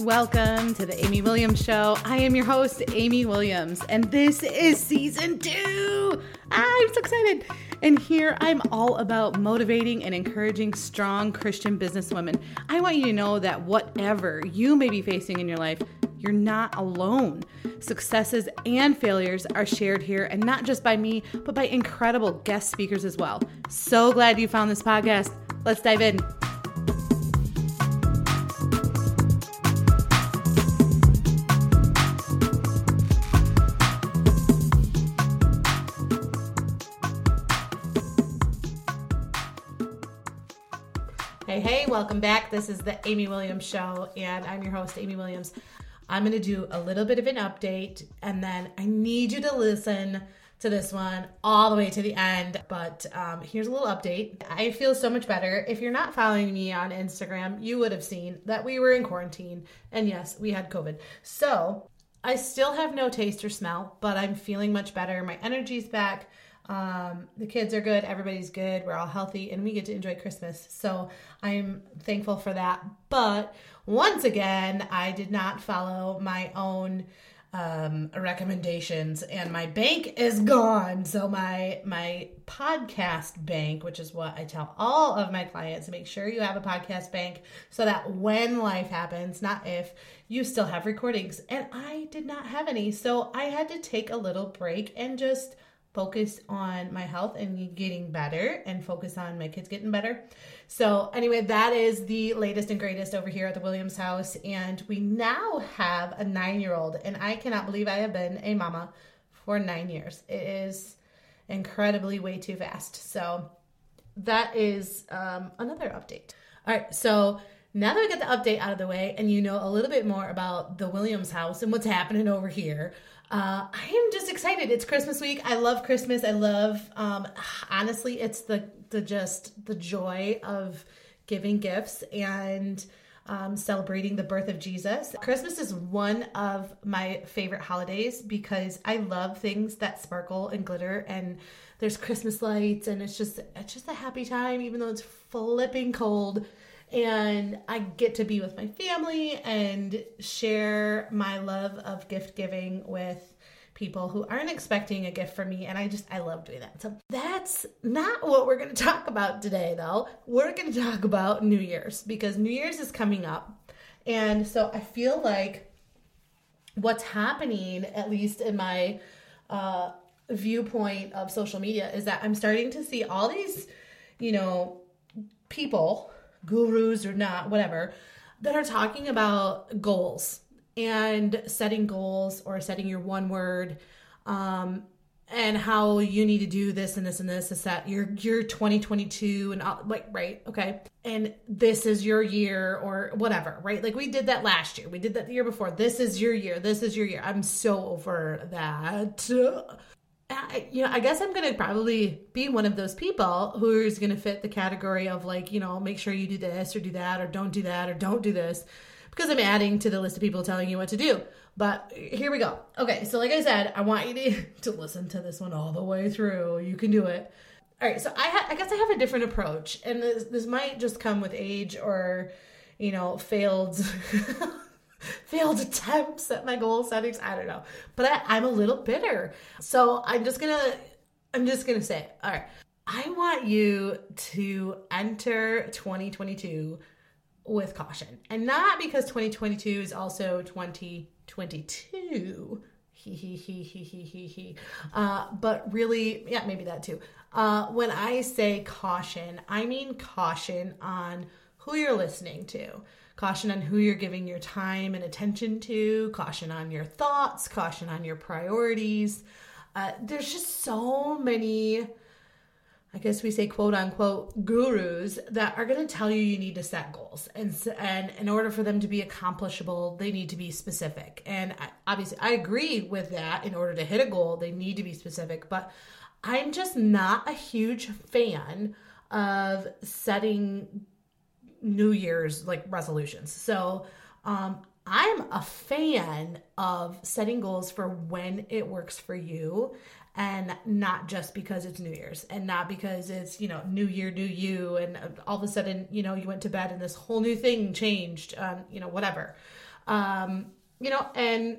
Welcome to the Amy Williams Show. I am your host, Amy Williams, and this is season two. I'm so excited. And here I'm all about motivating and encouraging strong Christian businesswomen. I want you to know that whatever you may be facing in your life, you're not alone. Successes and failures are shared here, and not just by me, but by incredible guest speakers as well. So glad you found this podcast. Let's dive in. Welcome back. This is the Amy Williams Show, and I'm your host, Amy Williams. I'm going to do a little bit of an update, and then I need you to listen to this one all the way to the end. But um, here's a little update. I feel so much better. If you're not following me on Instagram, you would have seen that we were in quarantine, and yes, we had COVID. So I still have no taste or smell, but I'm feeling much better. My energy's back. Um, the kids are good, everybody's good, we're all healthy, and we get to enjoy Christmas. So I'm thankful for that. But once again, I did not follow my own um, recommendations, and my bank is gone. So my my podcast bank, which is what I tell all of my clients, make sure you have a podcast bank so that when life happens, not if, you still have recordings. And I did not have any, so I had to take a little break and just focus on my health and getting better and focus on my kids getting better. So, anyway, that is the latest and greatest over here at the Williams house. And we now have a nine year old, and I cannot believe I have been a mama for nine years. It is incredibly way too fast. So, that is um, another update. All right, so now that we get the update out of the way and you know a little bit more about the Williams house and what's happening over here, uh, I am just excited. It's Christmas week. I love Christmas. I love, um, honestly, it's the the just the joy of giving gifts and um, celebrating the birth of Jesus. Christmas is one of my favorite holidays because I love things that sparkle and glitter and there's Christmas lights and it's just it's just a happy time even though it's flipping cold and I get to be with my family and share my love of gift giving with people who aren't expecting a gift from me and I just I love doing that. So that's not what we're going to talk about today though. We're going to talk about New Year's because New Year's is coming up. And so I feel like what's happening at least in my uh viewpoint of social media is that I'm starting to see all these, you know, people gurus or not, whatever, that are talking about goals and setting goals or setting your one word um, and how you need to do this and this and this to set your your 2022 and all, like right okay? And this is your year or whatever right? Like we did that last year. We did that the year before. This is your year. This is your year. I'm so over that I, you know, I guess I'm gonna probably be one of those people who is gonna fit the category of like, you know, make sure you do this or do that or don't do that or don't do this because I'm adding to the list of people telling you what to do. But here we go. Okay, so like I said, I want you to, to listen to this one all the way through. You can do it. All right, so I, ha- I guess I have a different approach, and this, this might just come with age or, you know, failed failed attempts at my goal settings. I don't know, but I, I'm a little bitter. So I'm just gonna, I'm just gonna say, all right. I want you to enter 2022 with caution, and not because 2022 is also 2022. He he he he he he he. Uh, but really, yeah, maybe that too. Uh, when I say caution, I mean caution on who you're listening to caution on who you're giving your time and attention to, caution on your thoughts, caution on your priorities. Uh, there's just so many, I guess we say quote unquote gurus that are going to tell you you need to set goals, and and in order for them to be accomplishable, they need to be specific. And I, obviously, I agree with that. In order to hit a goal, they need to be specific, but I'm just not a huge fan of setting New Year's like resolutions. So um, I'm a fan of setting goals for when it works for you and not just because it's New Year's and not because it's, you know, New Year, New You, and all of a sudden, you know, you went to bed and this whole new thing changed, um, you know, whatever. Um, you know, and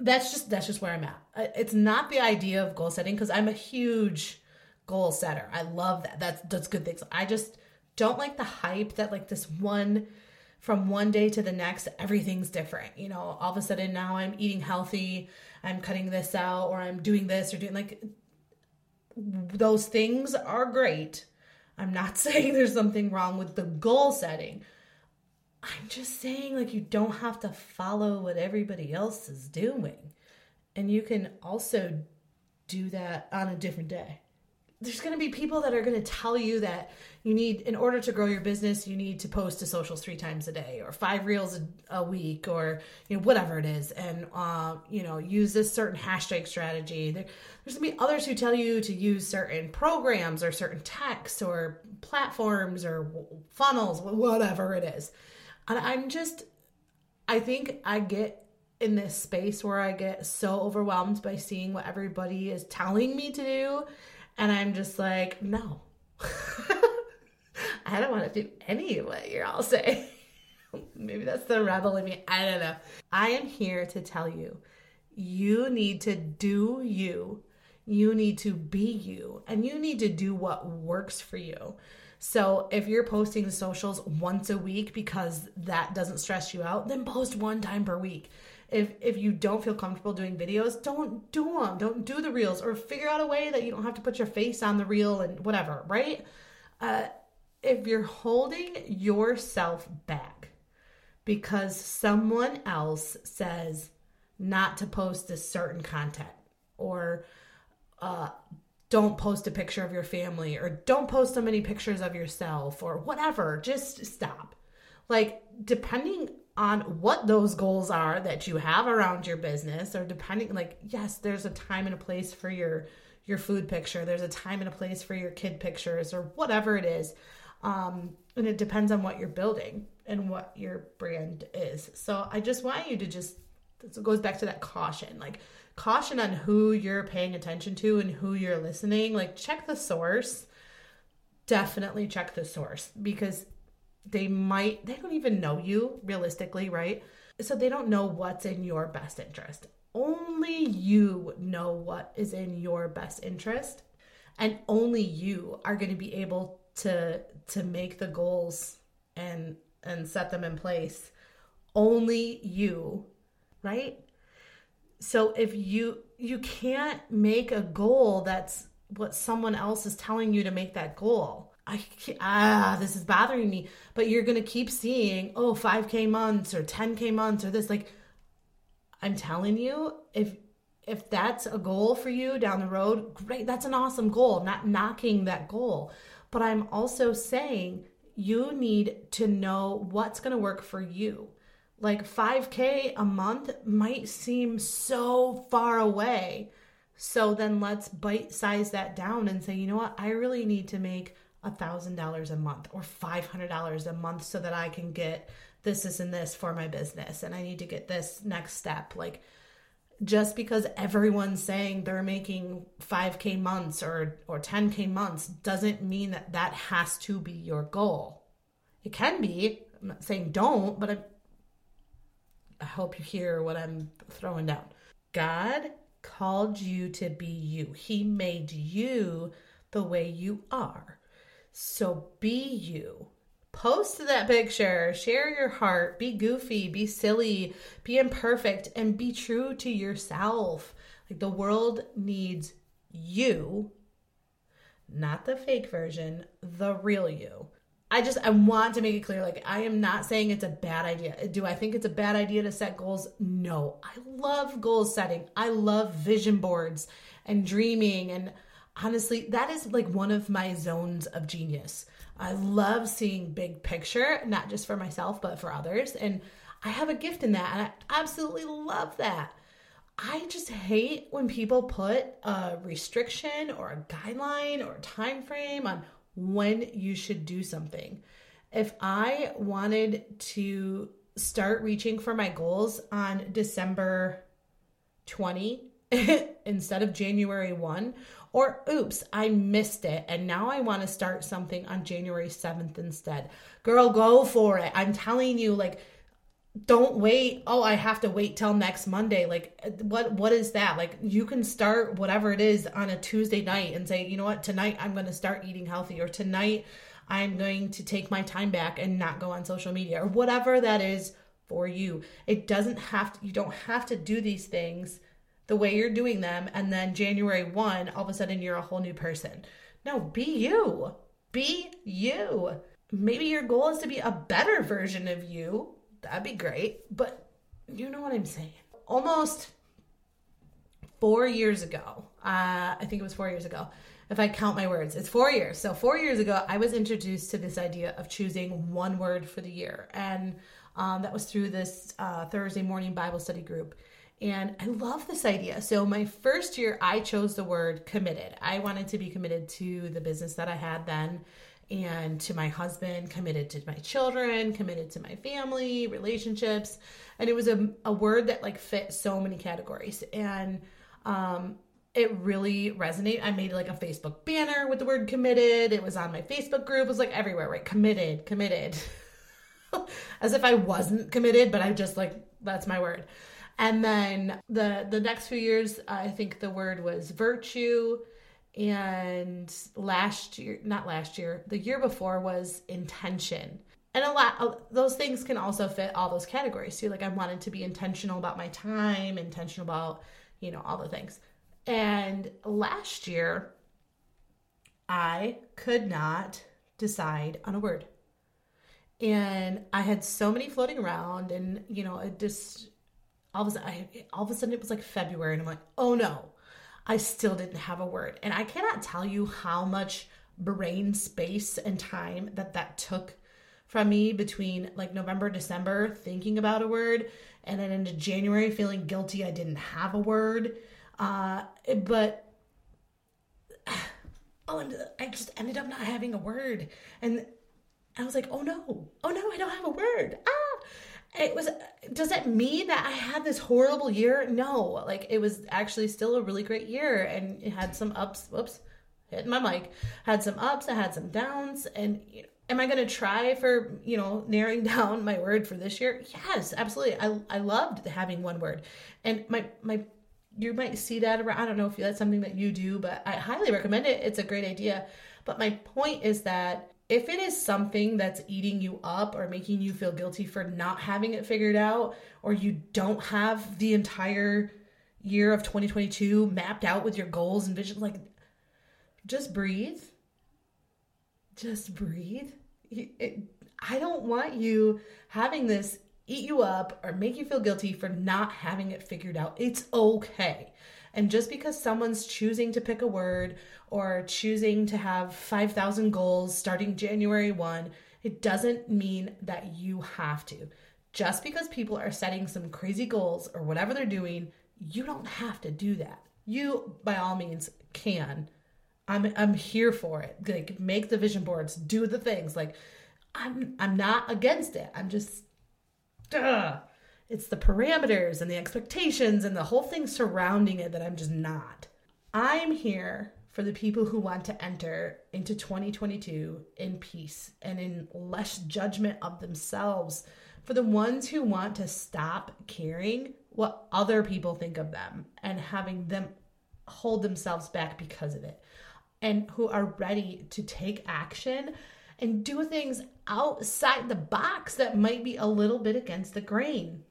that's just that's just where I'm at. Uh, It's not the idea of goal setting because I'm a huge goal setter. I love that. That's that's good things. I just don't like the hype that like this one from one day to the next everything's different. You know, all of a sudden now I'm eating healthy, I'm cutting this out or I'm doing this or doing like those things are great. I'm not saying there's something wrong with the goal setting. I'm just saying, like, you don't have to follow what everybody else is doing. And you can also do that on a different day. There's going to be people that are going to tell you that you need, in order to grow your business, you need to post to socials three times a day or five reels a, a week or, you know, whatever it is. And, uh, you know, use this certain hashtag strategy. There, there's going to be others who tell you to use certain programs or certain texts or platforms or funnels, whatever it is. And I'm just, I think I get in this space where I get so overwhelmed by seeing what everybody is telling me to do. And I'm just like, no, I don't want to do any of what you're all saying. Maybe that's the rebel in me. I don't know. I am here to tell you you need to do you. You need to be you. And you need to do what works for you. So if you're posting socials once a week because that doesn't stress you out, then post one time per week. If if you don't feel comfortable doing videos, don't do them. Don't do the reels or figure out a way that you don't have to put your face on the reel and whatever, right? Uh, if you're holding yourself back because someone else says not to post this certain content or uh, don't post a picture of your family or don't post so many pictures of yourself or whatever. Just stop. Like, depending on what those goals are that you have around your business, or depending, like, yes, there's a time and a place for your your food picture. There's a time and a place for your kid pictures or whatever it is. Um, and it depends on what you're building and what your brand is. So I just want you to just, it goes back to that caution. Like, caution on who you're paying attention to and who you're listening. Like, check the source. Definitely check the source because they might, they don't even know you realistically, right? So they don't know what's in your best interest. Only you know what is in your best interest. And only you are going to be able to to make the goals and and set them in place. Only you, right? so if you you can't make a goal that's what someone else is telling you to make that goal i ah this is bothering me but you're gonna keep seeing oh 5k months or 10k months or this like i'm telling you if if that's a goal for you down the road great that's an awesome goal I'm not knocking that goal but i'm also saying you need to know what's to work for you like 5K a month might seem so far away. So then let's bite size that down and say, you know what? I really need to make a thousand dollars a month or five hundred dollars a month so that I can get this, this, and this for my business. And I need to get this next step. Like just because everyone's saying they're making 5k months or or 10k months doesn't mean that that has to be your goal. It can be. I'm not saying don't, but I'm I hope you hear what I'm throwing down. God called you to be you, He made you the way you are. So be you. Post that picture, share your heart, be goofy, be silly, be imperfect, and be true to yourself. Like the world needs you, not the fake version, the real you. I just I want to make it clear like I am not saying it's a bad idea. Do I think it's a bad idea to set goals? No. I love goal setting. I love vision boards and dreaming and honestly that is like one of my zones of genius. I love seeing big picture, not just for myself but for others and I have a gift in that and I absolutely love that. I just hate when people put a restriction or a guideline or a time frame on when you should do something. If I wanted to start reaching for my goals on December 20 instead of January 1, or oops, I missed it and now I want to start something on January 7th instead. Girl, go for it. I'm telling you, like, don't wait. Oh i have to wait till next monday. Like what what is that? Like you can start whatever it is on a tuesday night and say you know what? Tonight i'm going to start eating healthy or tonight i'm going to take my time back and not go on social media or whatever that is for you. It doesn't have to you don't have to do these things the way you're doing them and then january 1 all of a sudden you're a whole new person no be you be you maybe your goal is to be a better version of you that'd be great. But you know what I'm saying. Almost four years ago, uh, I think it was four years ago, if I count my words, it's four years. So, four years ago, I was introduced to this idea of choosing one word for the year. And um, that was through this uh, Thursday morning Bible study group. And I love this idea. So, my first year, I chose the word committed. I wanted to be committed to the business that I had then and to my husband, committed to my children, committed to my family, relationships. And it was a, a word that like fit so many categories. And um, it really resonated. I made like a Facebook banner with the word committed. It was on my Facebook group. It was like everywhere, right? Committed, committed. As if I wasn't committed, but I just like, that's my word. And then the the next few years, I think the word was virtue. And last year not last year the year before was intention. And a lot those things can also fit all those categories too. Like i wanted to be intentional about my time intentional about you know all the things. And last year i could not decide on a word. And i had so many floating around and you know it just all of a sudden I, all of a sudden it was like february and i'm like oh no I still didn't have a word. And I cannot tell you how much brain space and time that that took from me between like November, December thinking about a word and then into January feeling guilty I didn't have a word. Uh, but oh, and I just ended up not having a word. And I was like, oh no, oh no, I don't have a word. Ah! It was does that mean that i had this horrible year? No like it was actually still a really great year and it had some ups whoops hitting my mic had some ups i had some downs and you know, am i going to try for you know narrowing down my word for this year? Yes absolutely i i loved having one word and my my you might see that around i don't know if that's something that you do but i highly recommend it it's a great idea but my point is that if it is something that's eating you up or making you feel guilty for not having it figured out, or you don't have the entire year of 2022 mapped out with your goals and vision, like just breathe. Just breathe. It, I don't want you having this eat you up or make you feel guilty for not having it figured out. It's okay. And just because someone's choosing to pick a word or choosing to have 5,000 goals starting January 1, it doesn't mean that you have to. Just because people are setting some crazy goals or whatever they're doing, you don't have to do that. You, by all means, can. I'm I'm here for it. Like make the vision boards, do the things. Like I'm I'm not against it. I'm just duh. It's the parameters and the expectations and the whole thing surrounding it that I'm just not. I'm here for the people who want to enter into 2022 in peace and in less judgment of themselves, for the ones who want to stop caring what other people think of them and having them hold themselves back because of it, and who are ready to take action and do things outside the box that might be a little bit against the grain.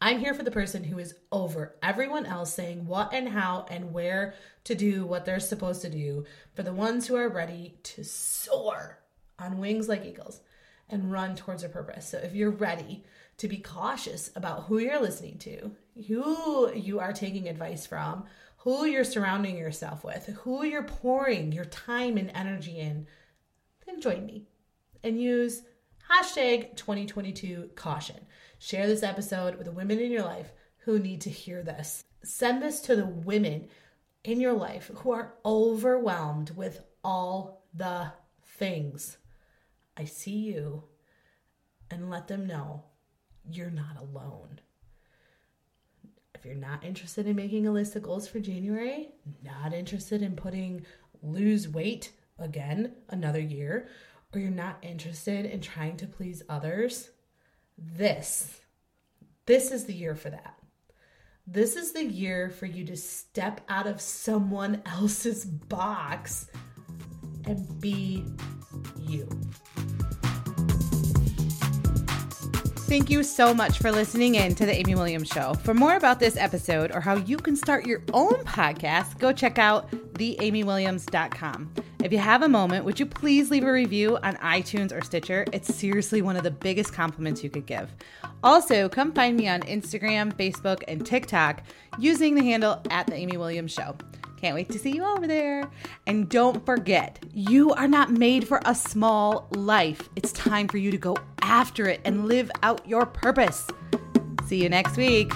I'm here for the person who is over everyone else saying what and how and where to do what they're supposed to do, for the ones who are ready to soar on wings like eagles and run towards their purpose. So if you're ready to be cautious about who you're listening to, who you are taking advice from, who you're surrounding yourself with, who you're pouring your time and energy in, then join me and use hashtag 2022 caution. Share this episode with the women in your life who need to hear this. Send this to the women in your life who are overwhelmed with all the things. I see you and let them know you're not alone. If you're not interested in making a list of goals for January, not interested in putting lose weight again another year, or you're not interested in trying to please others, this, this is the year for that. This is the year for you to step out of someone else's box and be you. Thank you so much for listening in to the Amy Williams Show. For more about this episode or how you can start your own podcast, go check out theamywilliams.com. If you have a moment, would you please leave a review on iTunes or Stitcher? It's seriously one of the biggest compliments you could give. Also, come find me on Instagram, Facebook, and TikTok using the handle at the Amy Williams Show. Can't wait to see you over there. And don't forget, you are not made for a small life. It's time for you to go after it and live out your purpose. See you next week.